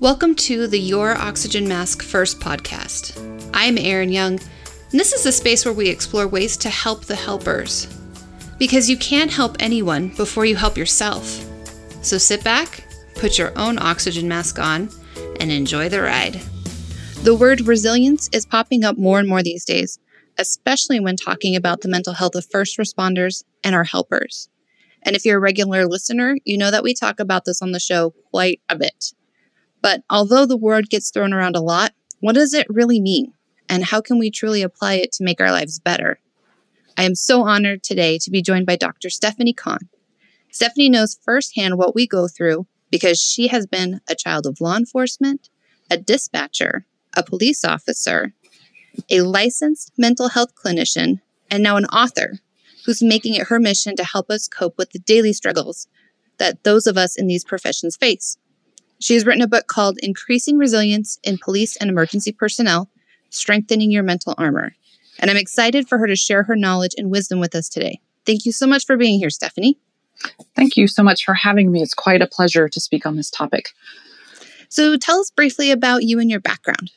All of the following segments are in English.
Welcome to the Your Oxygen Mask First podcast. I'm Erin Young, and this is a space where we explore ways to help the helpers. Because you can't help anyone before you help yourself. So sit back, put your own oxygen mask on, and enjoy the ride. The word resilience is popping up more and more these days, especially when talking about the mental health of first responders and our helpers. And if you're a regular listener, you know that we talk about this on the show quite a bit. But although the word gets thrown around a lot, what does it really mean? And how can we truly apply it to make our lives better? I am so honored today to be joined by Dr. Stephanie Conn. Stephanie knows firsthand what we go through because she has been a child of law enforcement, a dispatcher, a police officer, a licensed mental health clinician, and now an author who's making it her mission to help us cope with the daily struggles that those of us in these professions face. She has written a book called Increasing Resilience in Police and Emergency Personnel Strengthening Your Mental Armor. And I'm excited for her to share her knowledge and wisdom with us today. Thank you so much for being here, Stephanie. Thank you so much for having me. It's quite a pleasure to speak on this topic. So, tell us briefly about you and your background.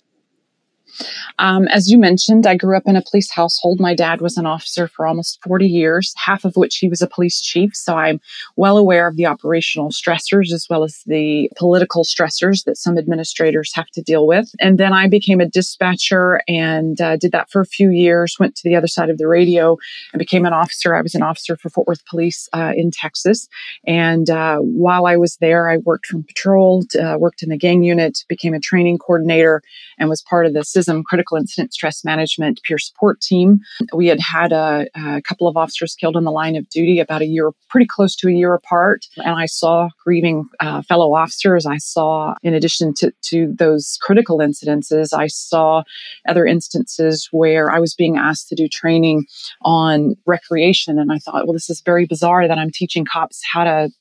Um, as you mentioned, I grew up in a police household. My dad was an officer for almost 40 years, half of which he was a police chief. So I'm well aware of the operational stressors as well as the political stressors that some administrators have to deal with. And then I became a dispatcher and uh, did that for a few years, went to the other side of the radio and became an officer. I was an officer for Fort Worth Police uh, in Texas. And uh, while I was there, I worked from patrol, uh, worked in the gang unit, became a training coordinator, and was part of the CISM critical incident stress management peer support team. We had had a, a, couple of officers killed in the line of duty about a year, pretty close to a year apart. And I saw grieving uh, fellow officers. I saw, in addition to, to those critical incidences, I saw other instances where I was being asked to do training on recreation. And I thought, well, this is very bizarre that I'm teaching cops how to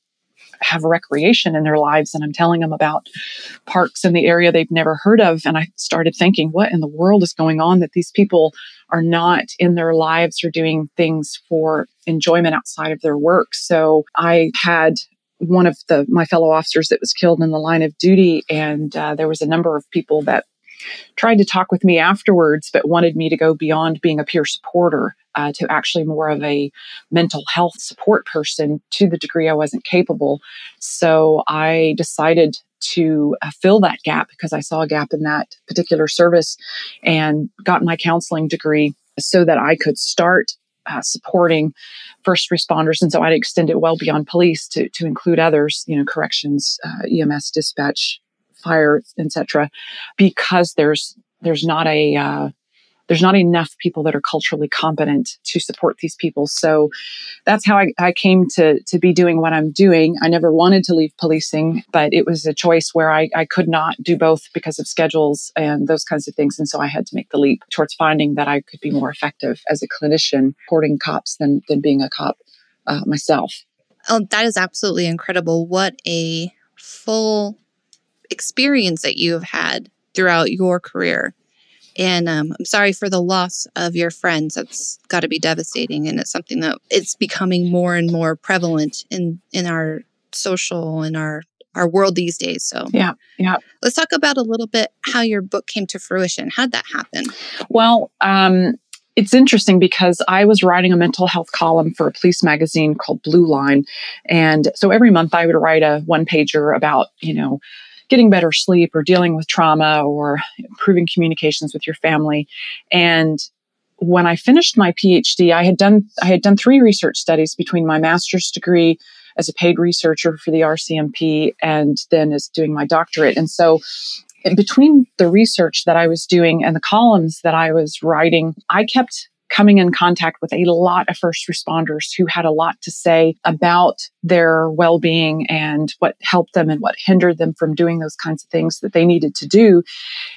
have recreation in their lives and I'm telling them about parks in the area they've never heard of. And I started thinking, what in the world is going on that these people are not in their lives or doing things for enjoyment outside of their work? So I had one of the my fellow officers that was killed in the line of duty and uh, there was a number of people that tried to talk with me afterwards, but wanted me to go beyond being a peer supporter uh, to actually more of a mental health support person to the degree I wasn't capable. So I decided to uh, fill that gap because I saw a gap in that particular service and got my counseling degree so that I could start uh, supporting first responders, and so I'd extend it well beyond police to to include others, you know, corrections, uh, EMS, dispatch, fire, etc. Because there's there's not a uh, there's not enough people that are culturally competent to support these people. So that's how I, I, came to, to be doing what I'm doing. I never wanted to leave policing, but it was a choice where I, I could not do both because of schedules and those kinds of things. And so I had to make the leap towards finding that I could be more effective as a clinician supporting cops than, than being a cop uh, myself. Oh, that is absolutely incredible. What a full experience that you have had throughout your career. And um, I'm sorry for the loss of your friends. That's got to be devastating, and it's something that it's becoming more and more prevalent in in our social and our our world these days. So yeah, yeah. Let's talk about a little bit how your book came to fruition. How'd that happen? Well, um, it's interesting because I was writing a mental health column for a police magazine called Blue Line, and so every month I would write a one pager about you know getting better sleep or dealing with trauma or improving communications with your family. And when I finished my PhD, I had done I had done three research studies between my master's degree as a paid researcher for the RCMP and then as doing my doctorate. And so in between the research that I was doing and the columns that I was writing, I kept coming in contact with a lot of first responders who had a lot to say about their well being and what helped them and what hindered them from doing those kinds of things that they needed to do.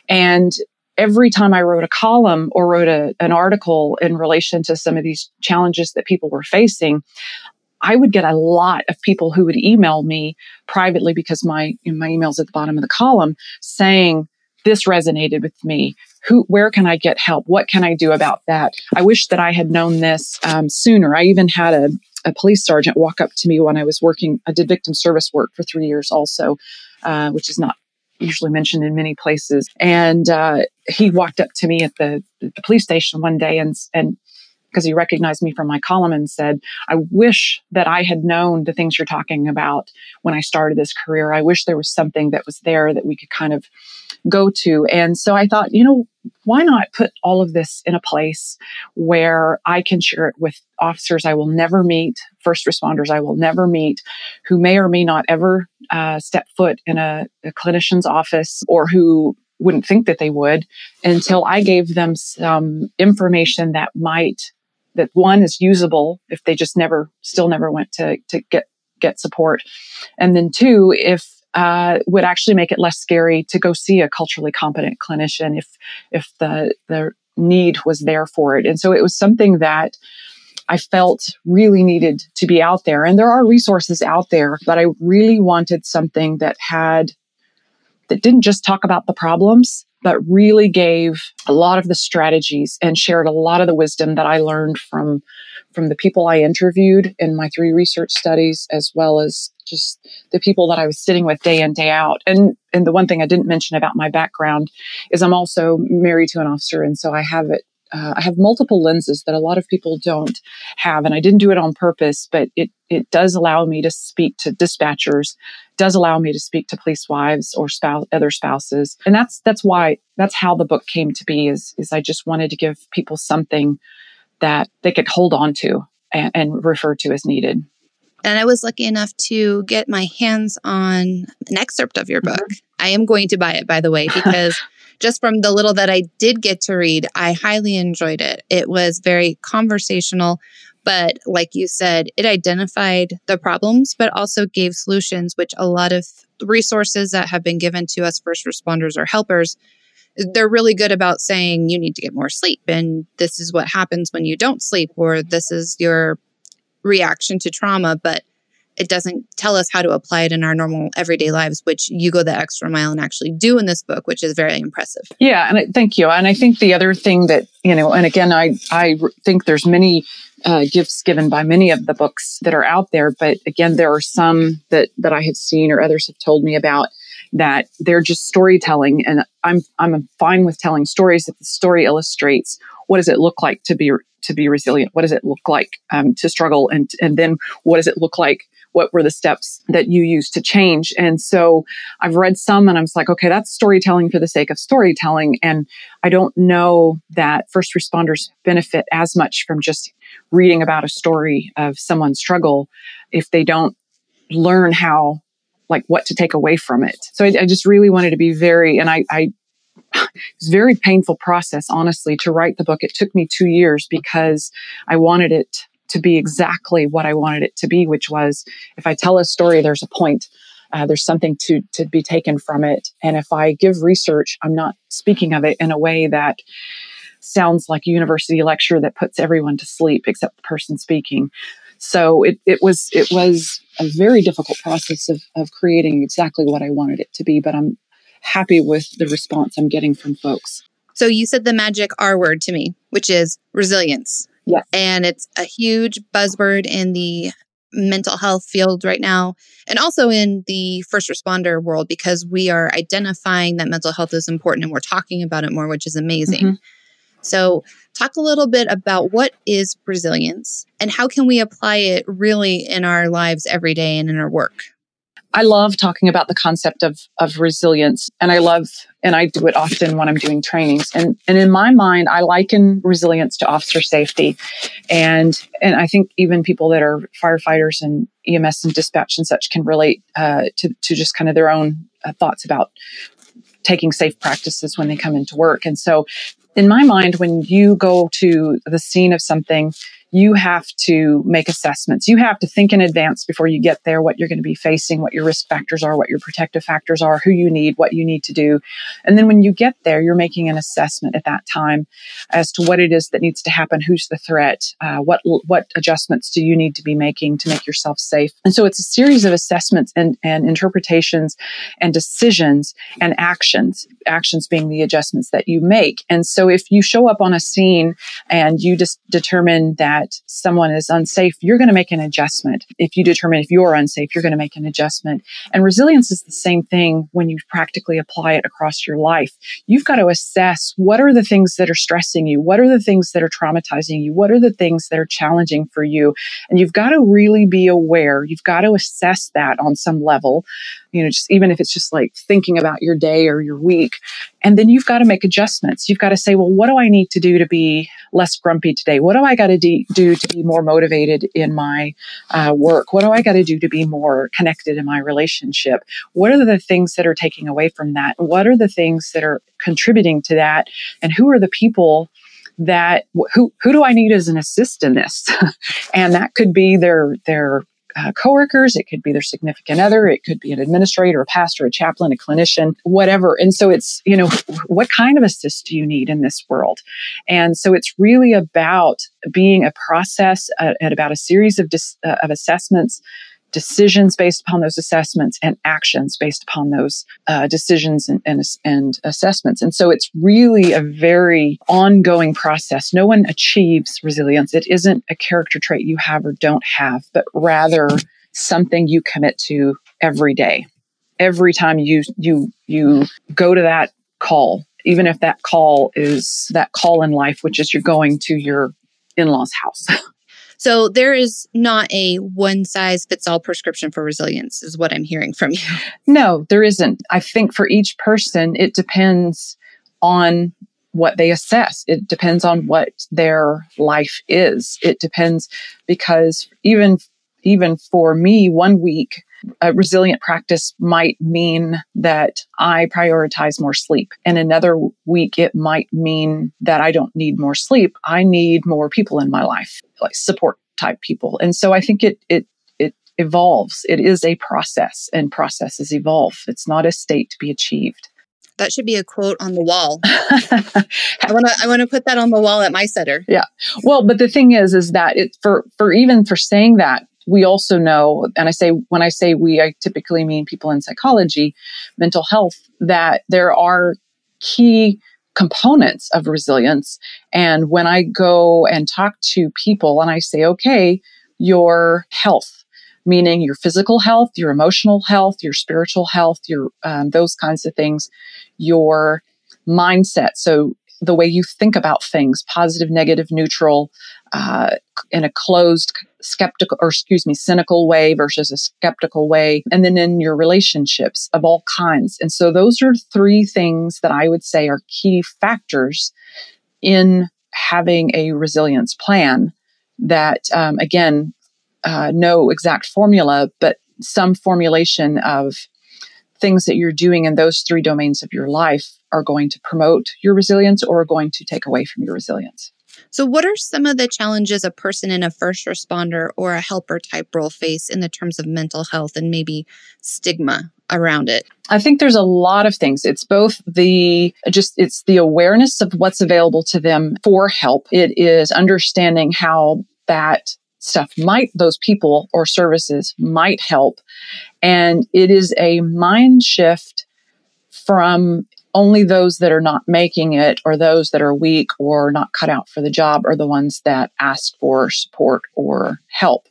And every time I wrote a column or wrote a, an article in relation to some of these challenges that people were facing, I would get a lot of people who would email me privately because my my email's at the bottom of the column saying this resonated with me who where can i get help what can i do about that i wish that i had known this um, sooner i even had a, a, police sergeant walk up to me when i was working i did victim service work for three years also uh, which is not usually mentioned in many places. And uh, he walked up to me at the, the police station one day and, and because he recognized me from my column and said, I wish that I had known the things you're talking about when I started this career. I wish there was something that was there that we could kind of go to. And so I thought, you know, why not put all of this in a place where I can share it with officers I will never meet, first responders I will never meet, who may or may not ever uh, step foot in a, a clinician's office or who wouldn't think that they would until I gave them some information that might that one is usable if they just never still never went to to get get support and then two if uh, would actually make it less scary to go see a culturally competent clinician if if the the need was there for it. And so it was something that I felt really needed to be out there. And there are resources out there but I really wanted something that had that didn't just talk about the problems but really gave a lot of the strategies and shared a lot of the wisdom that I learned from from the people I interviewed in my three research studies as well as just the people that I was sitting with day in day out and and the one thing I didn't mention about my background is I'm also married to an officer and so I have it uh, I have multiple lenses that a lot of people don't have, and I didn't do it on purpose, but it it does allow me to speak to dispatchers, does allow me to speak to police wives or spouse, other spouses, and that's that's why that's how the book came to be. Is is I just wanted to give people something that they could hold on to and, and refer to as needed. And I was lucky enough to get my hands on an excerpt of your book. Mm-hmm. I am going to buy it, by the way, because just from the little that I did get to read, I highly enjoyed it. It was very conversational, but like you said, it identified the problems, but also gave solutions, which a lot of resources that have been given to us first responders or helpers they're really good about saying you need to get more sleep and this is what happens when you don't sleep or this is your reaction to trauma but it doesn't tell us how to apply it in our normal everyday lives, which you go the extra mile and actually do in this book, which is very impressive. Yeah, and I, thank you. And I think the other thing that you know, and again, I I think there's many uh, gifts given by many of the books that are out there, but again, there are some that that I have seen or others have told me about that they're just storytelling, and I'm I'm fine with telling stories if the story illustrates what does it look like to be to be resilient? What does it look like um, to struggle? And and then what does it look like what were the steps that you used to change? And so I've read some and I'm like, okay, that's storytelling for the sake of storytelling. And I don't know that first responders benefit as much from just reading about a story of someone's struggle if they don't learn how like what to take away from it. So I, I just really wanted to be very, and I, I a very painful process, honestly, to write the book. It took me two years because I wanted it to be exactly what I wanted it to be, which was if I tell a story, there's a point. Uh, there's something to to be taken from it, and if I give research, I'm not speaking of it in a way that sounds like a university lecture that puts everyone to sleep except the person speaking. So it, it was it was a very difficult process of, of creating exactly what I wanted it to be, but I'm happy with the response I'm getting from folks. So you said the magic R word to me, which is resilience. Yes. And it's a huge buzzword in the mental health field right now and also in the first responder world because we are identifying that mental health is important and we're talking about it more which is amazing. Mm-hmm. So, talk a little bit about what is resilience and how can we apply it really in our lives every day and in our work? I love talking about the concept of, of resilience and I love, and I do it often when I'm doing trainings. And, and in my mind, I liken resilience to officer safety. And, and I think even people that are firefighters and EMS and dispatch and such can relate uh, to, to just kind of their own uh, thoughts about taking safe practices when they come into work. And so in my mind, when you go to the scene of something, you have to make assessments. You have to think in advance before you get there what you're going to be facing, what your risk factors are, what your protective factors are, who you need, what you need to do. And then when you get there, you're making an assessment at that time as to what it is that needs to happen, who's the threat, uh, what what adjustments do you need to be making to make yourself safe. And so it's a series of assessments and, and interpretations and decisions and actions, actions being the adjustments that you make. And so if you show up on a scene and you just determine that that someone is unsafe, you're going to make an adjustment. If you determine if you're unsafe, you're going to make an adjustment. And resilience is the same thing when you practically apply it across your life. You've got to assess what are the things that are stressing you? What are the things that are traumatizing you? What are the things that are challenging for you? And you've got to really be aware. You've got to assess that on some level, you know, just even if it's just like thinking about your day or your week. And then you've got to make adjustments. You've got to say, well, what do I need to do to be less grumpy today? What do I got to de- do to be more motivated in my uh, work? What do I got to do to be more connected in my relationship? What are the things that are taking away from that? What are the things that are contributing to that? And who are the people that who who do I need as an assist in this? and that could be their their uh, coworkers, it could be their significant other, it could be an administrator, a pastor, a chaplain, a clinician, whatever. And so it's, you know, what kind of assist do you need in this world? And so it's really about being a process uh, and about a series of, dis- uh, of assessments decisions based upon those assessments and actions based upon those uh, decisions and, and, and, assessments. And so it's really a very ongoing process. No one achieves resilience. It isn't a character trait you have or don't have, but rather something you commit to every day. Every time you you you go to that call, even if that call is that call in life, which is you're going to your in-laws house So there is not a one size fits all prescription for resilience, is what I'm hearing from you. No, there isn't. I think for each person, it depends on what they assess. It depends on what their life is. It depends because even even for me, one week a resilient practice might mean that I prioritize more sleep. And another week, it might mean that I don't need more sleep. I need more people in my life, like support type people. And so I think it, it, it evolves. It is a process and processes evolve. It's not a state to be achieved. That should be a quote on the wall. I want to I want to put that on the wall at my center. Yeah. Well, but the thing is is that it for for even for saying that we also know, and I say when I say we, I typically mean people in psychology, mental health, that there are key components of resilience. And when I go and talk to people and I say, okay, your health, meaning your physical health, your emotional health, your spiritual health, your um, those kinds of things, your mindset. So the way you think about things, positive, negative, neutral, uh, in a closed skeptical or excuse me cynical way versus a skeptical way. And then in your relationships of all kinds. And so those are three things that i would say are key factors in having a resilience plan that um, again uh, no exact formula but some formulation of things that you're doing in those three domains of your life are going to promote your resilience or are going to take away from your resilience so, what are some of the challenges a person in a first responder or a helper type role face in the terms of mental health and maybe stigma around it? I think there's a lot of things. It's both the just it's the awareness of what's available to them for help. It is understanding how that stuff might those people or services might help and it is a mind shift from only those that are not making it or those that are weak or not cut out for the job are the ones that ask for support or help.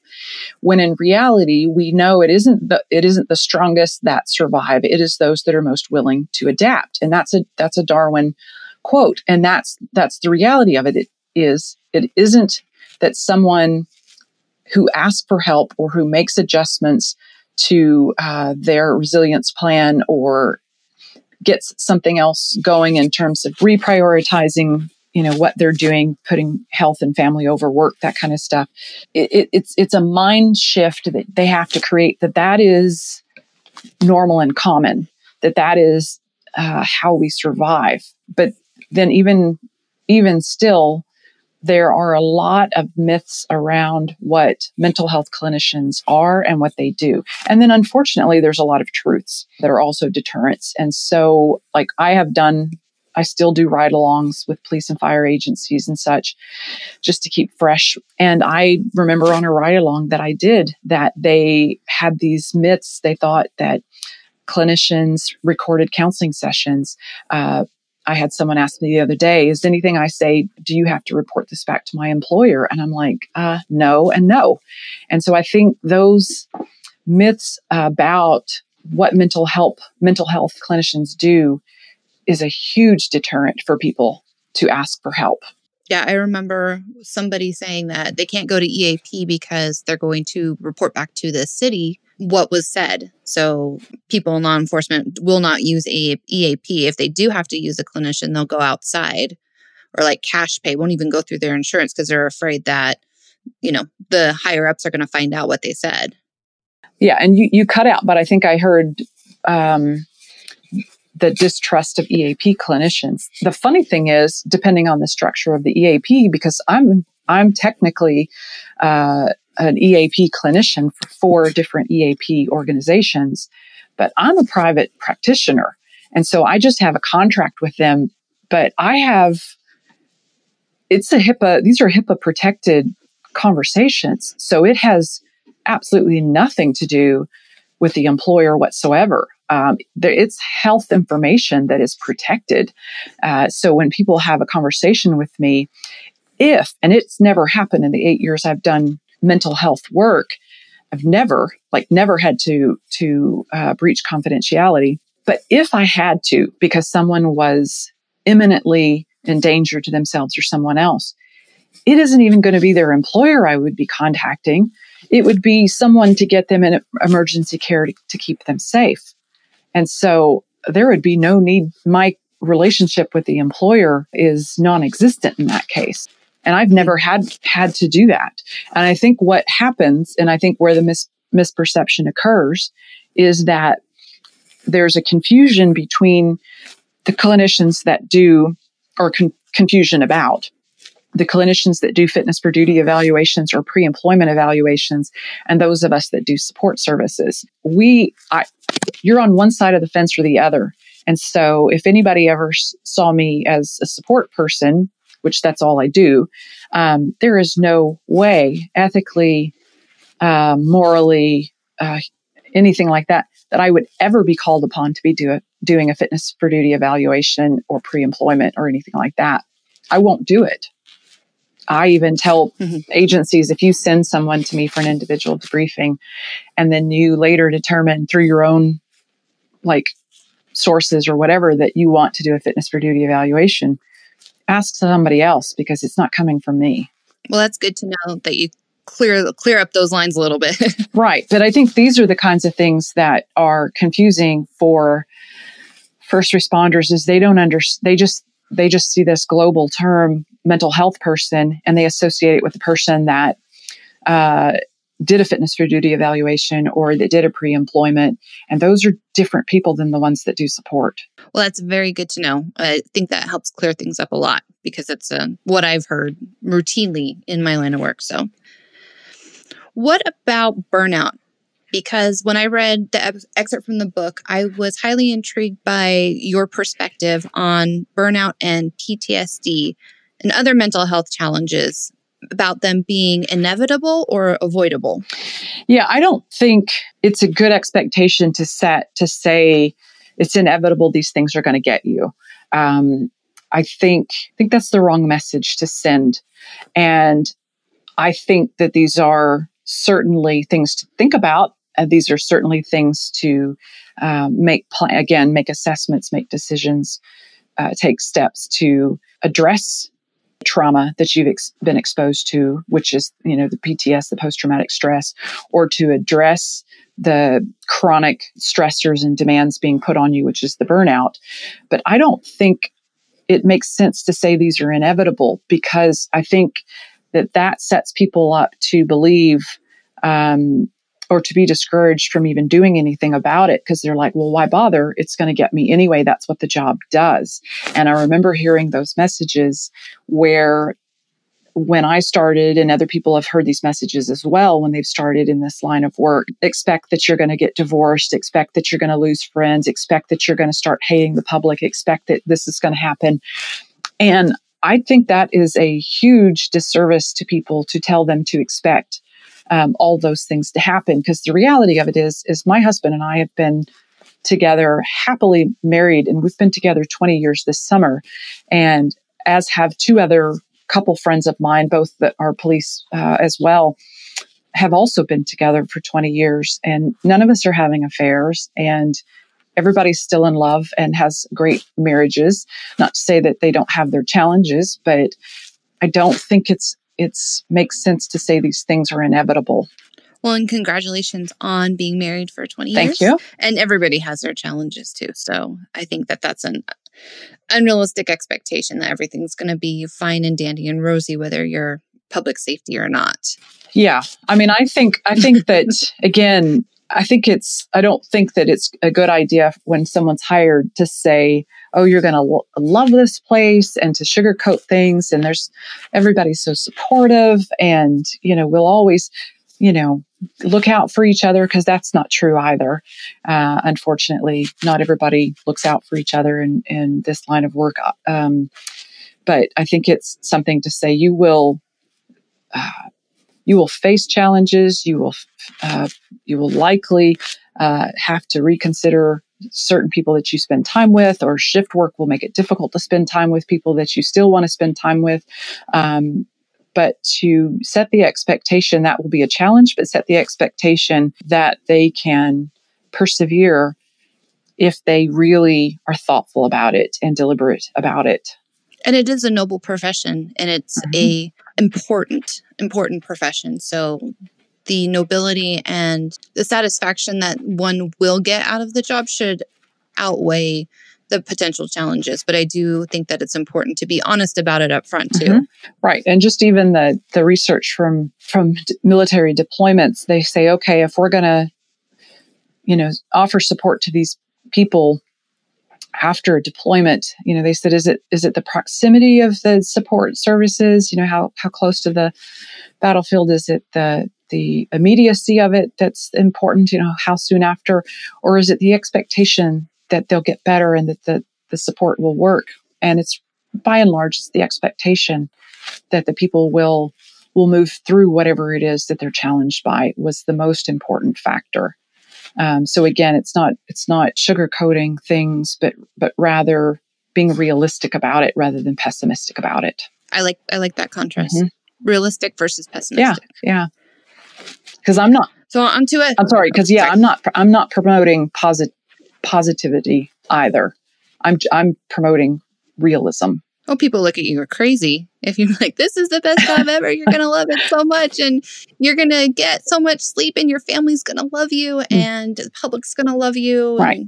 When in reality we know it isn't the it isn't the strongest that survive. It is those that are most willing to adapt. And that's a that's a darwin quote. And that's that's the reality of it. It is it isn't that someone who asks for help or who makes adjustments to uh, their resilience plan or gets something else going in terms of reprioritizing you know what they're doing putting health and family over work that kind of stuff. It, it, it's it's a mind shift that they have to create that that is normal and common that that is uh, how we survive. But then even even still there are a lot of myths around what mental health clinicians are and what they do. And then unfortunately, there's a lot of truths that are also deterrents. And so, like, I have done, I still do ride alongs with police and fire agencies and such just to keep fresh. And I remember on a ride along that I did that they had these myths. They thought that clinicians recorded counseling sessions. Uh, I had someone ask me the other day, is anything I say, do you have to report this back to my employer? And I'm like, uh, no and no. And so I think those myths about what mental health mental health clinicians do is a huge deterrent for people to ask for help. Yeah, I remember somebody saying that they can't go to EAP because they're going to report back to the city what was said. So people in law enforcement will not use EAP. If they do have to use a clinician, they'll go outside or like cash pay, won't even go through their insurance because they're afraid that, you know, the higher ups are going to find out what they said. Yeah, and you, you cut out, but I think I heard um, the distrust of EAP clinicians. The funny thing is, depending on the structure of the EAP, because I'm I'm technically uh, an EAP clinician for four different EAP organizations, but I'm a private practitioner, and so I just have a contract with them. But I have it's a HIPAA; these are HIPAA protected conversations, so it has absolutely nothing to do with the employer whatsoever. Um, there, it's health information that is protected. Uh, so when people have a conversation with me, if, and it's never happened in the eight years I've done mental health work, I've never, like, never had to to uh, breach confidentiality. But if I had to, because someone was imminently in danger to themselves or someone else, it isn't even going to be their employer I would be contacting. It would be someone to get them in emergency care to, to keep them safe. And so there would be no need. My relationship with the employer is non existent in that case. And I've never had had to do that. And I think what happens, and I think where the mis- misperception occurs, is that there's a confusion between the clinicians that do, or con- confusion about the clinicians that do fitness for duty evaluations or pre-employment evaluations and those of us that do support services we I, you're on one side of the fence or the other and so if anybody ever saw me as a support person which that's all i do. Um, there is no way ethically uh, morally uh, anything like that that i would ever be called upon to be do doing a fitness for duty evaluation or pre-employment or anything like that. I won't do it. I even tell mm-hmm. agencies if you send someone to me for an individual debriefing and then you later determine through your own like sources or whatever that you want to do a fitness for duty evaluation, ask somebody else because it's not coming from me. Well, that's good to know that you clear clear up those lines a little bit. right, but I think these are the kinds of things that are confusing for first responders is they don't under they just they just see this global term mental health person and they associate it with the person that uh, did a fitness for duty evaluation or that did a pre employment. And those are different people than the ones that do support. Well, that's very good to know. I think that helps clear things up a lot because it's uh, what I've heard routinely in my line of work. So, what about burnout? because when I read the excerpt from the book, I was highly intrigued by your perspective on burnout and PTSD and other mental health challenges about them being inevitable or avoidable. Yeah, I don't think it's a good expectation to set to say it's inevitable these things are going to get you. Um, I think I think that's the wrong message to send, and I think that these are certainly things to think about uh, these are certainly things to um, make plan again, make assessments, make decisions, uh, take steps to address trauma that you've ex- been exposed to, which is you know the PTS, the post traumatic stress, or to address the chronic stressors and demands being put on you, which is the burnout. But I don't think it makes sense to say these are inevitable because I think that that sets people up to believe um, or to be discouraged from even doing anything about it because they're like, well, why bother? It's going to get me anyway. That's what the job does. And I remember hearing those messages where when I started, and other people have heard these messages as well when they've started in this line of work, expect that you're going to get divorced, expect that you're going to lose friends, expect that you're going to start hating the public, expect that this is going to happen. And I think that is a huge disservice to people to tell them to expect um, all those things to happen. Because the reality of it is, is my husband and I have been together, happily married, and we've been together 20 years this summer. And as have two other couple friends of mine, both that are police uh, as well, have also been together for 20 years. And none of us are having affairs. And everybody's still in love and has great marriages. Not to say that they don't have their challenges, but I don't think it's it's makes sense to say these things are inevitable. Well, and congratulations on being married for 20 years. Thank you. And everybody has their challenges too. So I think that that's an unrealistic expectation that everything's going to be fine and dandy and rosy, whether you're public safety or not. Yeah. I mean, I think, I think that again, I think it's, I don't think that it's a good idea when someone's hired to say, oh, you're going to lo- love this place and to sugarcoat things. And there's everybody's so supportive. And, you know, we'll always, you know, look out for each other because that's not true either. Uh, unfortunately, not everybody looks out for each other in, in this line of work. Um, but I think it's something to say you will. Uh, you will face challenges. You will uh, you will likely uh, have to reconsider certain people that you spend time with, or shift work will make it difficult to spend time with people that you still want to spend time with. Um, but to set the expectation that will be a challenge, but set the expectation that they can persevere if they really are thoughtful about it and deliberate about it. And it is a noble profession and it's mm-hmm. a important important profession. So the nobility and the satisfaction that one will get out of the job should outweigh the potential challenges but i do think that it's important to be honest about it up front too mm-hmm. right and just even the the research from from military deployments they say okay if we're going to you know offer support to these people after a deployment you know they said is it is it the proximity of the support services you know how how close to the battlefield is it the the immediacy of it that's important, you know, how soon after? Or is it the expectation that they'll get better and that the, the support will work? And it's by and large, it's the expectation that the people will will move through whatever it is that they're challenged by was the most important factor. Um, so again, it's not it's not sugarcoating things, but but rather being realistic about it rather than pessimistic about it. I like I like that contrast. Mm-hmm. Realistic versus pessimistic. Yeah, yeah because I'm not. So onto it. I'm sorry, because yeah, sorry. I'm not. I'm not promoting posit positivity either. I'm I'm promoting realism. Oh, people look at you are crazy if you're like, "This is the best job ever." You're gonna love it so much, and you're gonna get so much sleep, and your family's gonna love you, mm. and the public's gonna love you. Right.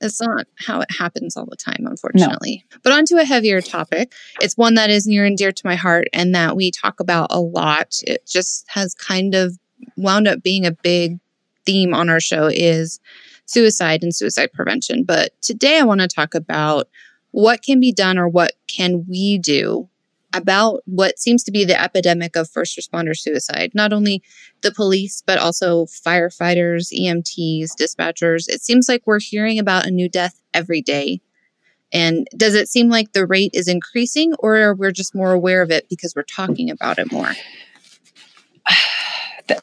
That's not how it happens all the time, unfortunately. No. But onto a heavier topic. It's one that is near and dear to my heart and that we talk about a lot. It just has kind of wound up being a big theme on our show is suicide and suicide prevention. But today I want to talk about what can be done or what can we do about what seems to be the epidemic of first responder suicide. Not only the police, but also firefighters, EMTs, dispatchers. It seems like we're hearing about a new death every day. And does it seem like the rate is increasing or are we're just more aware of it because we're talking about it more?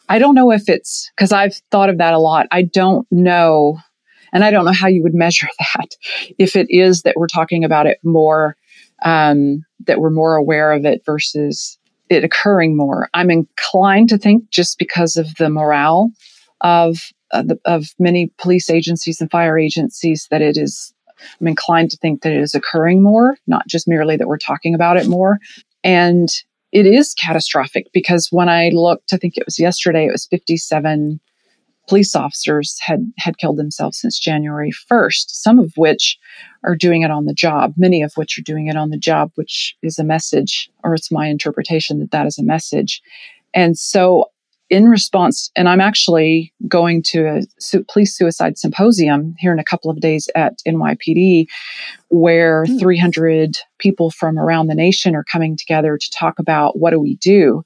I don't know if it's because I've thought of that a lot. I don't know, and I don't know how you would measure that. If it is that we're talking about it more, um, that we're more aware of it versus it occurring more. I'm inclined to think just because of the morale of uh, the, of many police agencies and fire agencies that it is. I'm inclined to think that it is occurring more, not just merely that we're talking about it more. And it is catastrophic because when I looked, I think it was yesterday, it was 57 police officers had had killed themselves since January 1st, some of which are doing it on the job, many of which are doing it on the job, which is a message, or it's my interpretation that that is a message. And so in response, and I'm actually going to a su- police suicide symposium here in a couple of days at NYPD, where mm. 300 people from around the nation are coming together to talk about what do we do.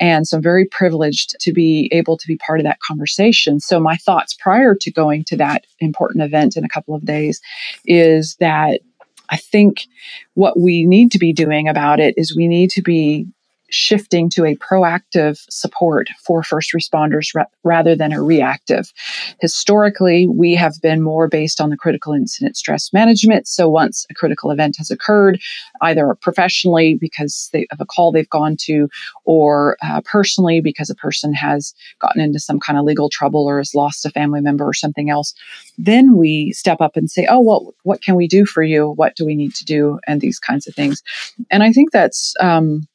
And so I'm very privileged to be able to be part of that conversation. So my thoughts prior to going to that important event in a couple of days is that I think what we need to be doing about it is we need to be shifting to a proactive support for first responders ra- rather than a reactive. Historically, we have been more based on the critical incident stress management. So once a critical event has occurred, either professionally because they, of a call they've gone to, or uh, personally because a person has gotten into some kind of legal trouble or has lost a family member or something else, then we step up and say, "Oh, well, what can we do for you? What do we need to do?" and these kinds of things. And I think that's um,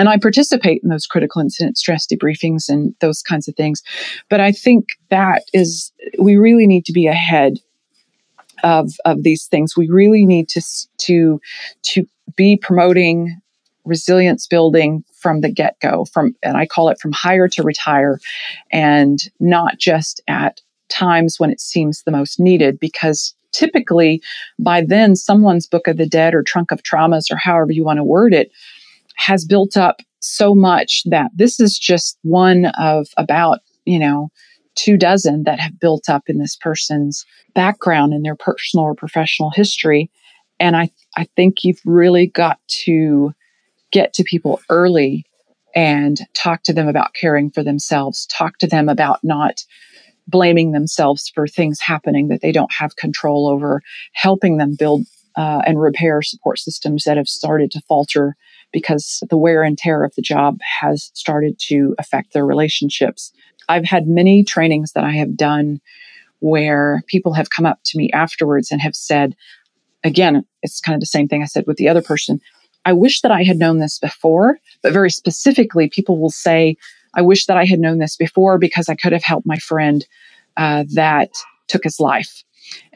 and I participate in those critical incident stress debriefings and those kinds of things. But I think that is, we really need to be ahead of, of these things. We really need to, to, to be promoting resilience building from the get go, from, and I call it from hire to retire, and not just at times when it seems the most needed because typically by then someone's book of the dead or trunk of traumas or however you want to word it has built up so much that this is just one of about, you know, two dozen that have built up in this person's background in their personal or professional history. And I, I think you've really got to get to people early and talk to them about caring for themselves, talk to them about not blaming themselves for things happening that they don't have control over, helping them build uh, and repair support systems that have started to falter because the wear and tear of the job has started to affect their relationships. I've had many trainings that I have done where people have come up to me afterwards and have said, again, it's kind of the same thing I said with the other person. I wish that I had known this before, but very specifically, people will say, I wish that I had known this before because I could have helped my friend uh, that took his life.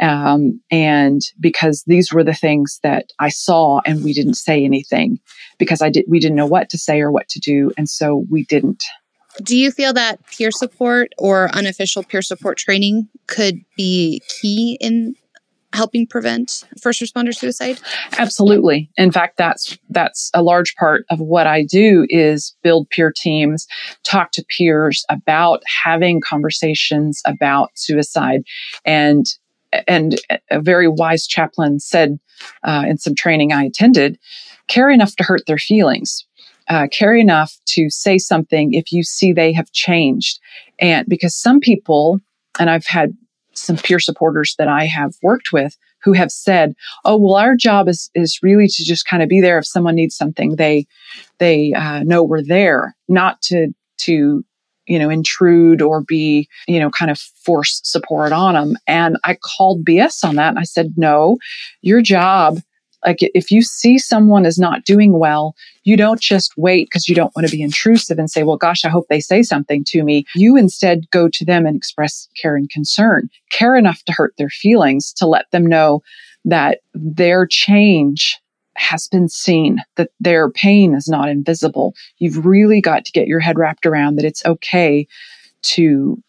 Um, and because these were the things that I saw and we didn't say anything because I did, we didn't know what to say or what to do. And so we didn't. Do you feel that peer support or unofficial peer support training could be key in helping prevent first responder suicide? Absolutely. In fact, that's that's a large part of what I do is build peer teams, talk to peers about having conversations about suicide and and a very wise chaplain said uh, in some training I attended, care enough to hurt their feelings. Uh, care enough to say something if you see they have changed. And because some people, and I've had some peer supporters that I have worked with who have said, "Oh, well, our job is is really to just kind of be there if someone needs something. They they uh, know we're there, not to to you know, intrude or be, you know, kind of force support on them. And I called BS on that. And I said, no, your job, like if you see someone is not doing well, you don't just wait because you don't want to be intrusive and say, well, gosh, I hope they say something to me. You instead go to them and express care and concern, care enough to hurt their feelings to let them know that their change has been seen, that their pain is not invisible. You've really got to get your head wrapped around that it's okay to,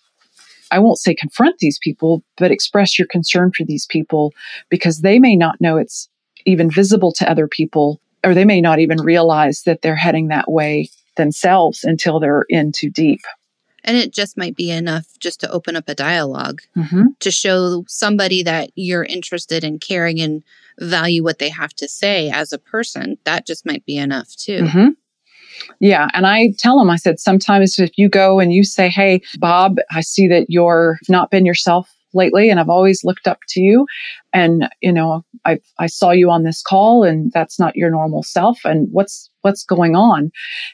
I won't say confront these people, but express your concern for these people because they may not know it's even visible to other people, or they may not even realize that they're heading that way themselves until they're in too deep. And it just might be enough just to open up a dialog mm-hmm. to show somebody that you're interested in caring and value what they have to say as a person. That just might be enough too. Mm-hmm. Yeah. And I tell them, I said, sometimes if you go and you say, Hey, Bob, I see that you're not been yourself lately and I've always looked up to you. And, you know, I, I saw you on this call and that's not your normal self. And what's, what's going on?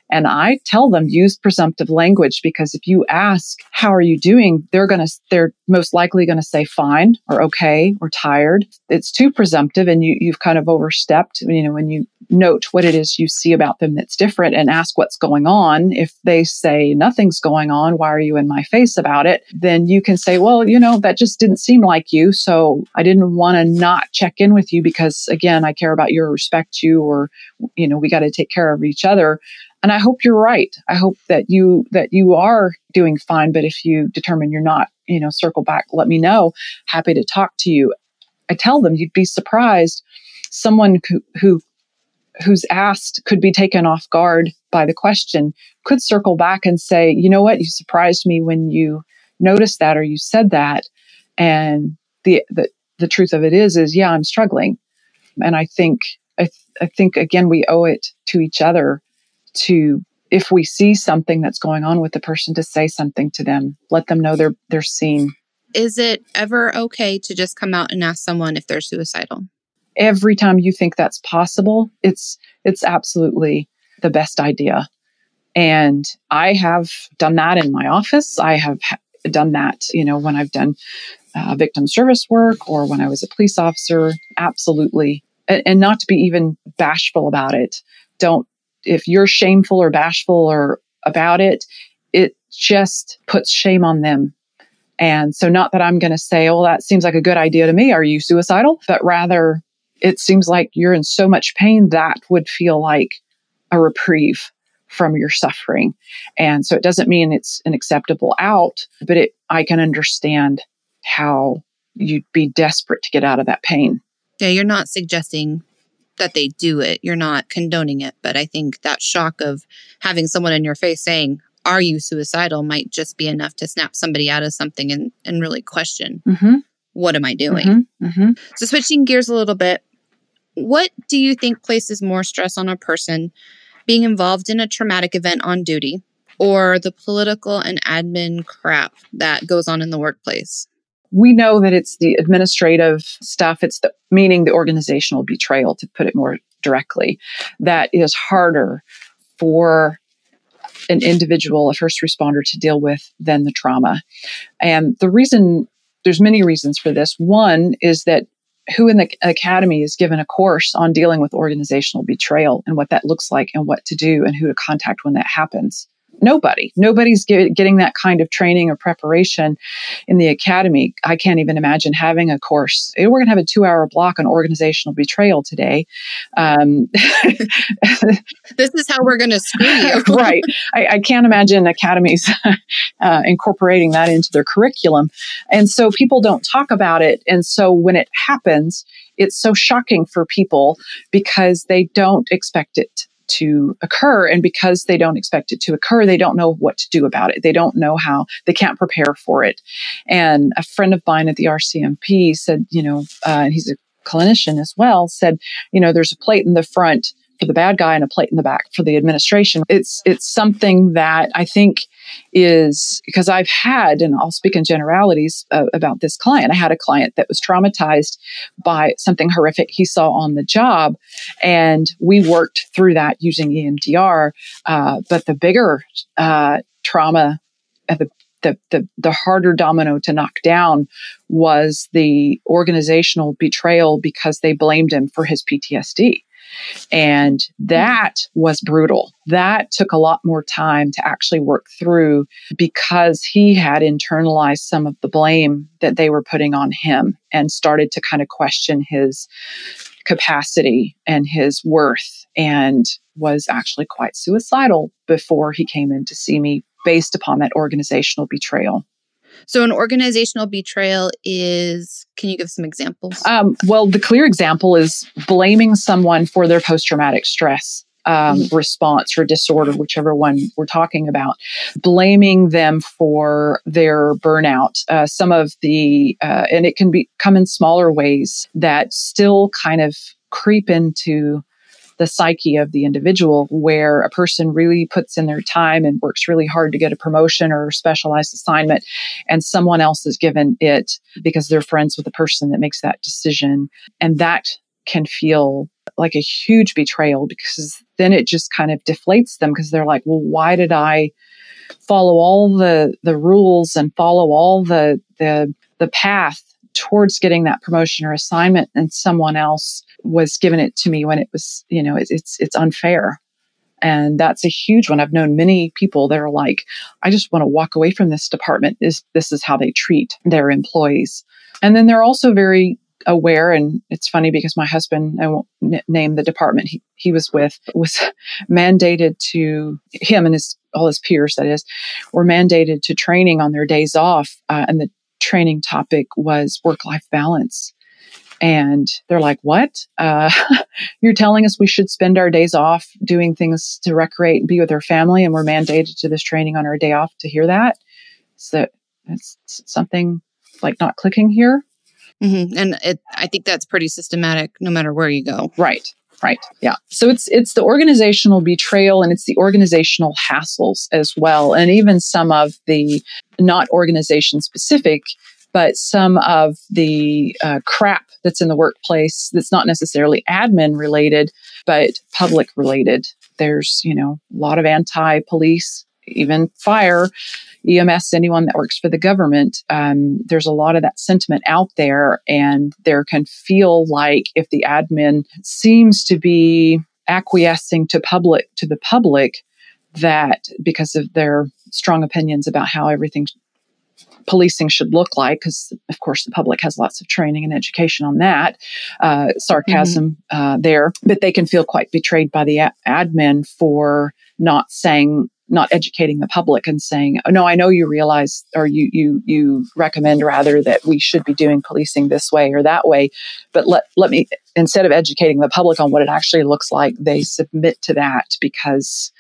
And I tell them use presumptive language because if you ask, how are you doing? They're going to, they're most likely going to say fine or okay or tired. It's too presumptive and you, you've kind of overstepped, you know, when you note what it is you see about them that's different and ask what's going on. If they say nothing's going on, why are you in my face about it? Then you can say, well, you know, that just didn't seem like you. So I didn't want to not check in with you because again, I care about your respect you or, you know, we got to take care care of each other. And I hope you're right. I hope that you that you are doing fine. But if you determine you're not, you know, circle back, let me know. Happy to talk to you. I tell them you'd be surprised. Someone who, who who's asked could be taken off guard by the question could circle back and say, you know what, you surprised me when you noticed that or you said that. And the the, the truth of it is, is yeah, I'm struggling. And I think I, th- I think again we owe it to each other to if we see something that's going on with the person to say something to them. Let them know they're they're seen. Is it ever okay to just come out and ask someone if they're suicidal? Every time you think that's possible it's it's absolutely the best idea. And i have done that in my office. I have done that you know when i've done uh, victim service work or when i was a police officer absolutely and, and not to be even bashful about it don't if you're shameful or bashful or about it, it just puts shame on them. And so, not that I'm going to say, oh, that seems like a good idea to me. Are you suicidal? But rather, it seems like you're in so much pain that would feel like a reprieve from your suffering. And so, it doesn't mean it's an acceptable out, but it, I can understand how you'd be desperate to get out of that pain. Yeah, you're not suggesting that they do it. You're not condoning it. But I think that shock of having someone in your face saying, Are you suicidal? might just be enough to snap somebody out of something and, and really question, mm-hmm. What am I doing? Mm-hmm. Mm-hmm. So, switching gears a little bit, what do you think places more stress on a person being involved in a traumatic event on duty or the political and admin crap that goes on in the workplace? We know that it's the administrative stuff, it's the meaning the organizational betrayal, to put it more directly, that is harder for an individual, a first responder to deal with than the trauma. And the reason there's many reasons for this. One is that who in the academy is given a course on dealing with organizational betrayal and what that looks like and what to do and who to contact when that happens nobody. Nobody's get, getting that kind of training or preparation in the academy. I can't even imagine having a course. We're going to have a two hour block on organizational betrayal today. Um, this is how we're going to screw you. Right. I, I, can't imagine academies uh, incorporating that into their curriculum. And so people don't talk about it. And so when it happens it's so shocking for people because they don't expect it to occur. And because they don't expect it to occur, they don't know what to do about it. They don't know how, they can't prepare for it. And a friend of mine at the RCMP said, you know, uh, he's a clinician as well, said, you know, there's a plate in the front for the bad guy and a plate in the back for the administration. It's it's something that I think is because I've had, and I'll speak in generalities uh, about this client. I had a client that was traumatized by something horrific he saw on the job, and we worked through that using EMDR. Uh, but the bigger uh, trauma at the the, the, the harder domino to knock down was the organizational betrayal because they blamed him for his PTSD. And mm-hmm. that was brutal. That took a lot more time to actually work through because he had internalized some of the blame that they were putting on him and started to kind of question his capacity and his worth and was actually quite suicidal before he came in to see me based upon that organizational betrayal. So, an organizational betrayal is, can you give some examples? Um, well, the clear example is blaming someone for their post traumatic stress. Um, mm-hmm. response or disorder, whichever one we're talking about, blaming them for their burnout. Uh, some of the, uh, and it can be come in smaller ways that still kind of creep into the psyche of the individual where a person really puts in their time and works really hard to get a promotion or specialized assignment and someone else is given it because they're friends with the person that makes that decision. And that can feel like a huge betrayal because then it just kind of deflates them because they're like well why did i follow all the the rules and follow all the the the path towards getting that promotion or assignment? And someone else was given it to me when it was, you know, it, it's, it's unfair. And that's a huge one. I've known many people that are like, I just want to walk away from this department. Is this is how they treat their employees. And then they're also very aware and it's funny because my husband i won't n- name the department he, he was with was mandated to him and his all his peers that is were mandated to training on their days off uh, and the training topic was work life balance. And they're like, What? Uh, you're telling us we should spend our days off doing things to recreate and be with our family, and we're mandated to this training on our day off to hear that? So it's something like not clicking here. Mm-hmm. And it, I think that's pretty systematic no matter where you go. Right. Right. Yeah. So it's it's the organizational betrayal and it's the organizational hassles as well, and even some of the not organization specific, but some of the uh, crap that's in the workplace that's not necessarily admin related, but public related. There's you know a lot of anti-police, even fire EMS, anyone that works for the government, um, there's a lot of that sentiment out there. And there can feel like if the admin seems to be acquiescing to public to the public that because of their strong opinions about how everything policing should look like because of course the public has lots of training and education on that uh, sarcasm mm-hmm. uh, there but they can feel quite betrayed by the a- admin for not saying not educating the public and saying, oh, no, I know you realize or you, you, you recommend rather that we should be doing policing this way or that way. But let, let me, instead of educating the public on what it actually looks like, they submit to that because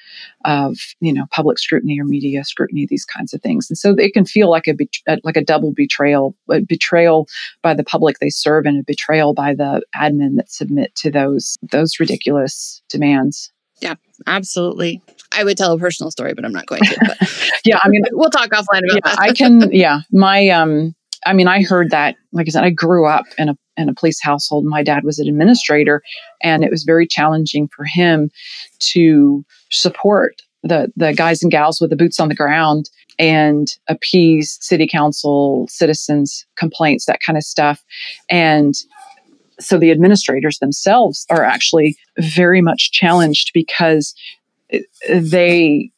of, you know, public scrutiny or media scrutiny, these kinds of things. And so it can feel like a, uh, like a double betrayal, a betrayal by the public they serve and a betrayal by the admin that submit to those, those ridiculous demands. Yeah, absolutely. I would tell a personal story, but I'm not going to. But yeah, I mean, we'll talk offline about yeah, that. I can. Yeah, my um, I mean, I heard that. Like I said, I grew up in a in a police household. My dad was an administrator, and it was very challenging for him to support the the guys and gals with the boots on the ground and appease city council citizens complaints that kind of stuff and so the administrators themselves are actually very much challenged because they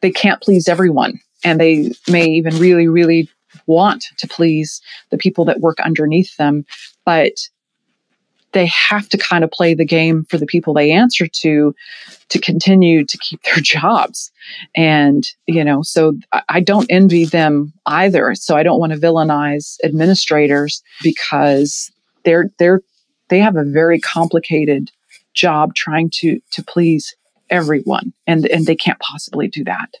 they can't please everyone. And they may even really really want to please the people that work underneath them but they have to kind of play the game for the people they answer to to continue to keep their jobs. And you know so i don't envy them either. So i don't want to villainize administrators because they're they're they have a very complicated job trying to to please everyone and and they can't possibly do that.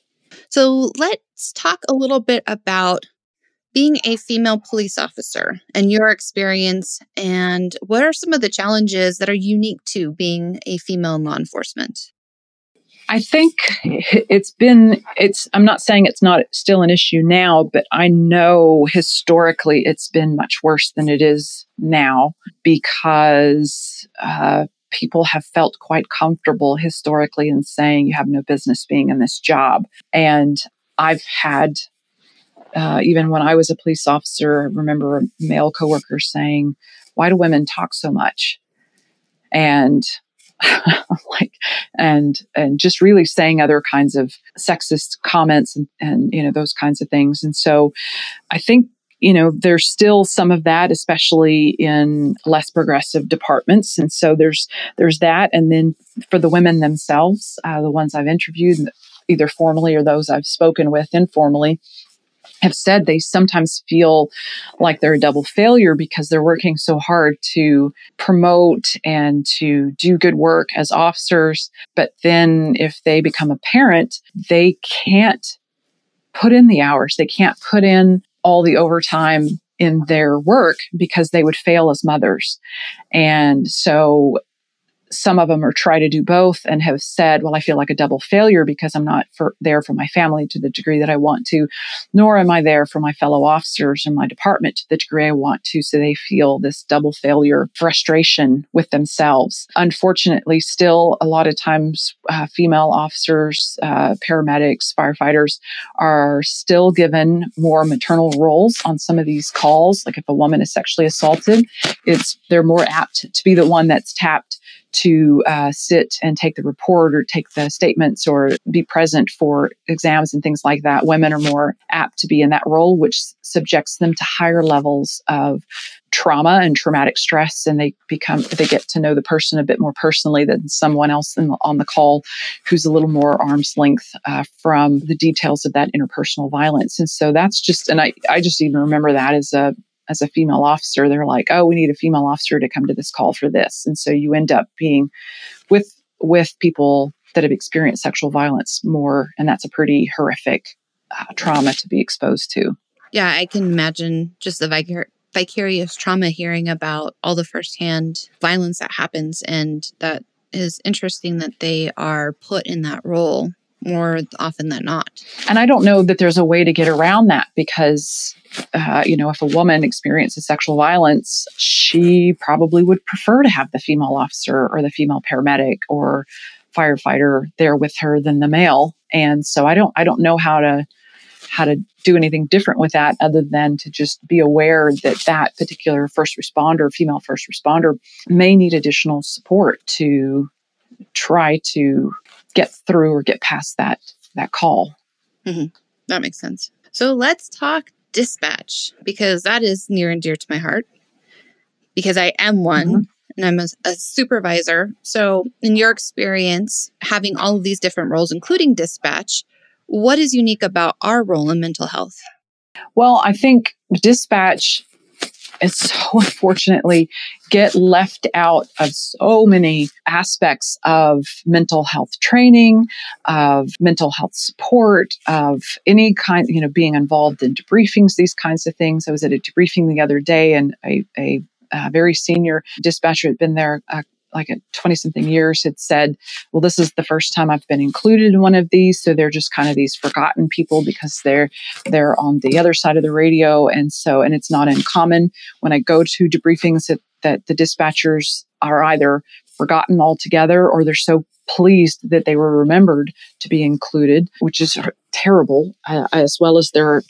So let's talk a little bit about being a female police officer and your experience and what are some of the challenges that are unique to being a female in law enforcement I think it's been it's I'm not saying it's not still an issue now, but I know historically it's been much worse than it is now because uh, people have felt quite comfortable historically in saying you have no business being in this job. And I've had, uh, even when I was a police officer, I remember a male coworker saying, Why do women talk so much? And like and and just really saying other kinds of sexist comments and, and you know those kinds of things and so i think you know, there's still some of that, especially in less progressive departments. And so there's there's that. And then for the women themselves, uh, the ones I've interviewed, either formally or those I've spoken with informally, have said they sometimes feel like they're a double failure because they're working so hard to promote and to do good work as officers. But then if they become a parent, they can't put in the hours. They can't put in all the overtime in their work because they would fail as mothers. And so some of them are try to do both and have said, well, I feel like a double failure because I'm not for, there for my family to the degree that I want to, nor am I there for my fellow officers in my department to the degree I want to. So they feel this double failure frustration with themselves. Unfortunately, still a lot of times, uh, female officers, uh, paramedics, firefighters are still given more maternal roles on some of these calls. Like if a woman is sexually assaulted, it's, they're more apt to be the one that's tapped to uh, sit and take the report or take the statements or be present for exams and things like that. Women are more apt to be in that role, which subjects them to higher levels of trauma and traumatic stress and they become they get to know the person a bit more personally than someone else on the call who's a little more arm's length uh, from the details of that interpersonal violence and so that's just and i i just even remember that as a as a female officer, they're like, oh, we need a female officer to come to this call for this. And so you end up being with with people that have experienced sexual violence more, and that's a pretty horrific uh, trauma to be exposed to. Yeah, I can imagine just the vicarious vicarious trauma hearing about all the firsthand violence that happens and that is interesting that they are put in that role more often than not. And I don't know that there's a way to get around that because, uh, you know, if a woman experiences sexual violence, she probably would prefer to have the female officer or the female paramedic or firefighter there with her than the male. And so I don't, I don't know how to, how to do anything different with that other than to just be aware that that particular first responder, female first responder, may need additional support to try to get through or get past that that call. Mm-hmm. That makes sense. So let's talk dispatch because that is near and dear to my heart because I am one mm-hmm. and I'm a, a, supervisor. So, in your experience, having all of these different roles, including dispatch, what is unique about our role in mental health? Well, I think dispatch is so unfortunately get left out of so many aspects of mental health training, of mental health support, of any kind, you know, being involved in debriefings, these kinds of things. I was at a debriefing the other day and a, a, a very senior dispatcher had been there a like a 20 something years had said, well, this is the first time I've been included in one of these. So they're just kind of these forgotten people because they're, they're on the other side of the radio. And so, and it's not uncommon when I go to debriefings that, that the dispatchers are either forgotten altogether or they're so pleased that they were remembered to be included, which is terrible, uh, as well as there are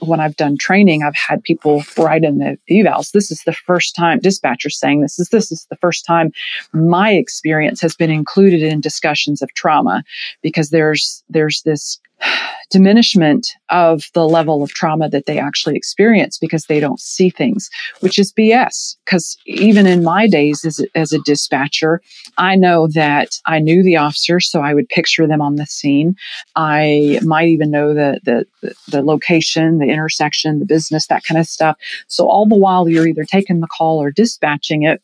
when I've done training, I've had people write in the evals. This is the first time dispatchers saying this is this is the first time my experience has been included in discussions of trauma because there's there's this diminishment of the level of trauma that they actually experience because they don't see things, which is BS. Because even in my days as, as a dispatcher, I know that I knew the officers, so I would picture them on the scene. I might even know the, the, the location, the intersection, the business, that kind of stuff. So all the while you're either taking the call or dispatching it,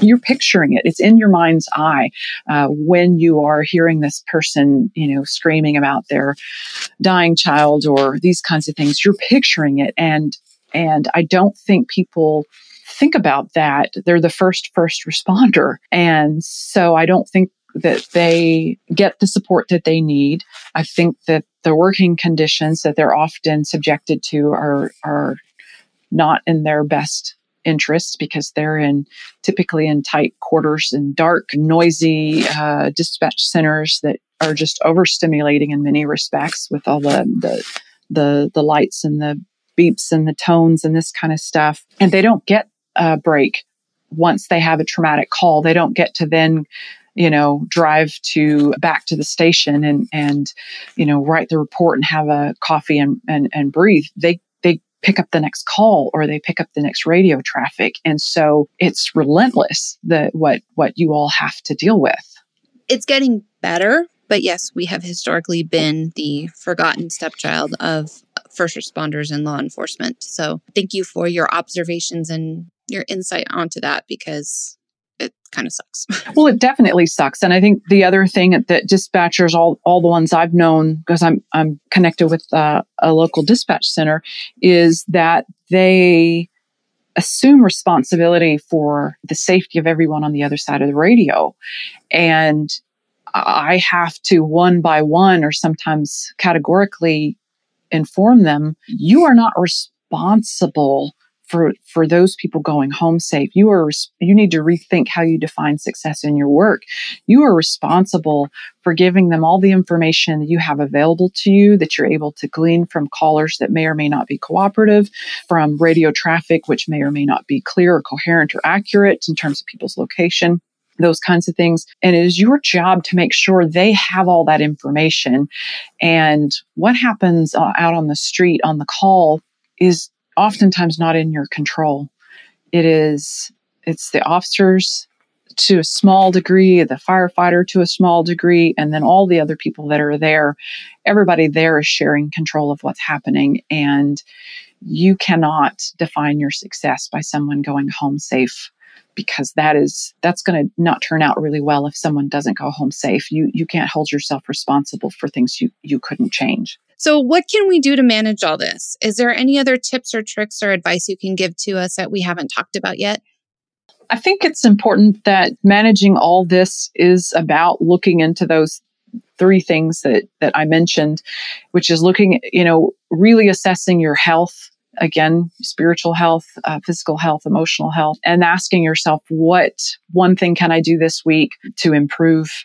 you're picturing it. It's in your mind's eye uh, when you are hearing this person, you know, screaming about their dying child or these kinds of things. You're picturing it, and and I don't think people think about that. They're the first first responder, and so I don't think that they get the support that they need. I think that the working conditions that they're often subjected to are are not in their best interests because they're in typically in tight quarters and dark, noisy uh, dispatch centers that are just overstimulating in many respects with all the, the the the lights and the beeps and the tones and this kind of stuff. And they don't get a break once they have a traumatic call. They don't get to then you know drive to back to the station and and you know write the report and have a coffee and and, and breathe they pick up the next call or they pick up the next radio traffic. And so it's relentless the what what you all have to deal with. It's getting better, but yes, we have historically been the forgotten stepchild of first responders and law enforcement. So thank you for your observations and your insight onto that because kind of sucks. well, it definitely sucks. And I think the other thing that dispatchers, all, all the ones I've known, because I'm, I'm connected with uh, a local dispatch center, is that they assume responsibility for the safety of everyone on the other side of the radio. And I have to one by one or sometimes categorically inform them, you are not responsible for for those people going home safe you are you need to rethink how you define success in your work you are responsible for giving them all the information that you have available to you that you're able to glean from callers that may or may not be cooperative from radio traffic which may or may not be clear or coherent or accurate in terms of people's location those kinds of things. And it is your job to make sure they have all that information. And what happens uh, out on the street on the call is oftentimes not in your control. It is, it's the officers to a small degree, the firefighter to a small degree, and then all the other people that are there. Everybody there is sharing control of what's happening. And you cannot define your success by someone going home safe because that is that's going to not turn out really well if someone doesn't go home safe you you can't hold yourself responsible for things you you couldn't change So, what can we do to manage all this? Is there any other tips or tricks or advice you can give to us that we haven't talked about yet? I think it's important that managing all this is about looking into those three things that that I mentioned, which is looking, you know, really assessing your health again, spiritual health, uh, physical health, emotional health, and asking yourself, what one thing can I do this week to improve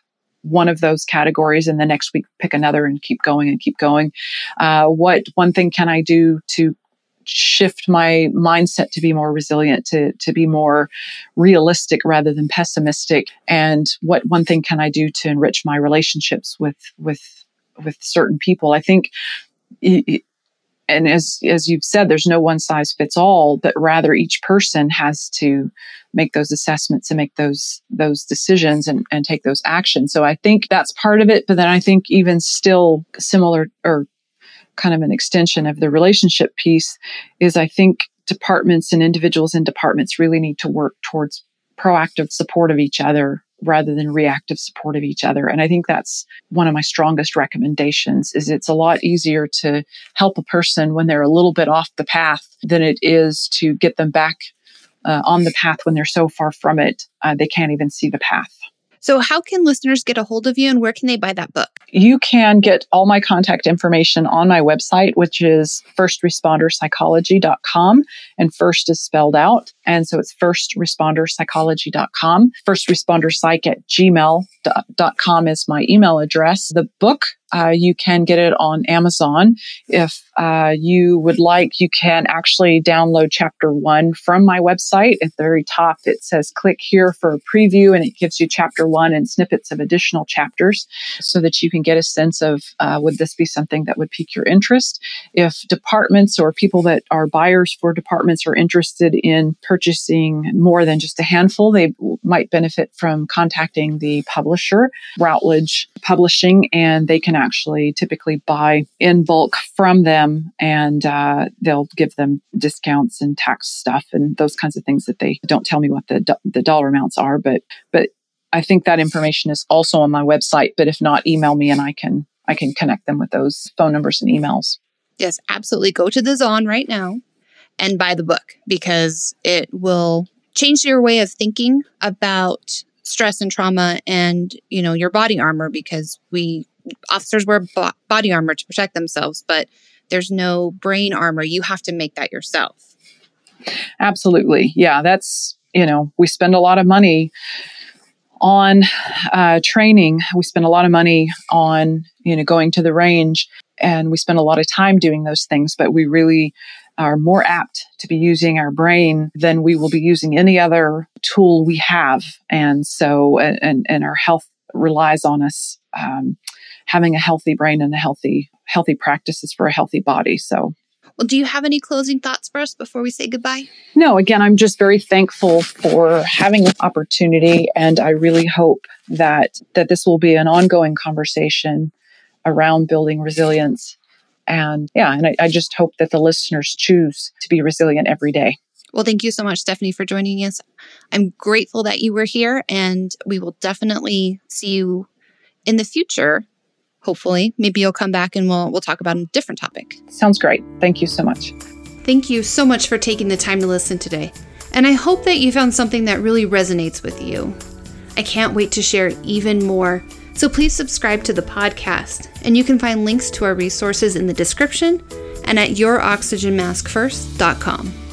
one of those categories and the next week pick another and keep going and keep going. Uh, what one thing can I do to shift my mindset to be more resilient, to, to be more realistic rather than pessimistic? And what one thing can I do to enrich my relationships with, with, with certain people? I think and as as you've said there's no one size fits all but rather each person has to make those assessments and make those those decisions and, and take those actions. So i think that's part of it but then i think even still similar or kind of an extension of the relationship piece is i think departments and individuals in departments really need to work towards proactive support of each other rather than reactive support of each other. And I think that's one of my strongest recommendations is it's a lot easier to help a person when they're a little bit off the path than it is to get them back uh, on the path when they're so far from it, uh, they can't even see the path. So, how can listeners get a hold of you and where can they buy that book? You can get all my contact information on my website, which is firstresponderpsychology.com. And first is spelled out. And so it's firstresponderpsychology.com. First responder psych at gmail.com is my email address. The book uh, you can get it on Amazon. If uh, you would like, you can actually download chapter one from my website. At the very top, it says click here for a preview, and it gives you chapter one and snippets of additional chapters so that you can get a sense of uh, would this be something that would pique your interest. If departments or people that are buyers for departments are interested in purchasing more than just a handful, they might benefit from contacting the publisher, Routledge Publishing, and they can actually typically buy in bulk from them and uh, they'll give them discounts and tax stuff and those kinds of things that they don't tell me what the, do- the dollar amounts are. But, but I think that information is also on my website. But if not, email me and I can, I can connect them with those phone numbers and emails. Yes, absolutely. Go to the Zon right now and buy the book because it will change your way of thinking about stress and trauma and you know your body armor because we officers wear bo- body armor to protect themselves, but there's no brain armor. You have to make that yourself. Absolutely. Yeah, that's, you know, we spend a lot of money on uh, training. We spend a lot of money on, you know, going to the range and we spend a lot of time doing those things, but we really are more apt to be using our brain than we will be using any other tool we have. And so, and, and our health relies on us um, having a healthy brain and a healthy healthy practices for a healthy body. So well, do you have any closing thoughts for us before we say goodbye? No, again, I'm just very thankful for having this opportunity and I really hope that that this will be an ongoing conversation around building resilience. And yeah, and I, I just hope that the listeners choose to be resilient every day. Well, thank you so much, Stephanie, for joining us. I'm grateful that you were here, and we will definitely see you in the future hopefully maybe you'll come back and we'll we'll talk about a different topic. Sounds great. Thank you so much. Thank you so much for taking the time to listen today. And I hope that you found something that really resonates with you. I can't wait to share even more. So please subscribe to the podcast, and you can find links to our resources in the description and at youroxygenmaskfirst.com.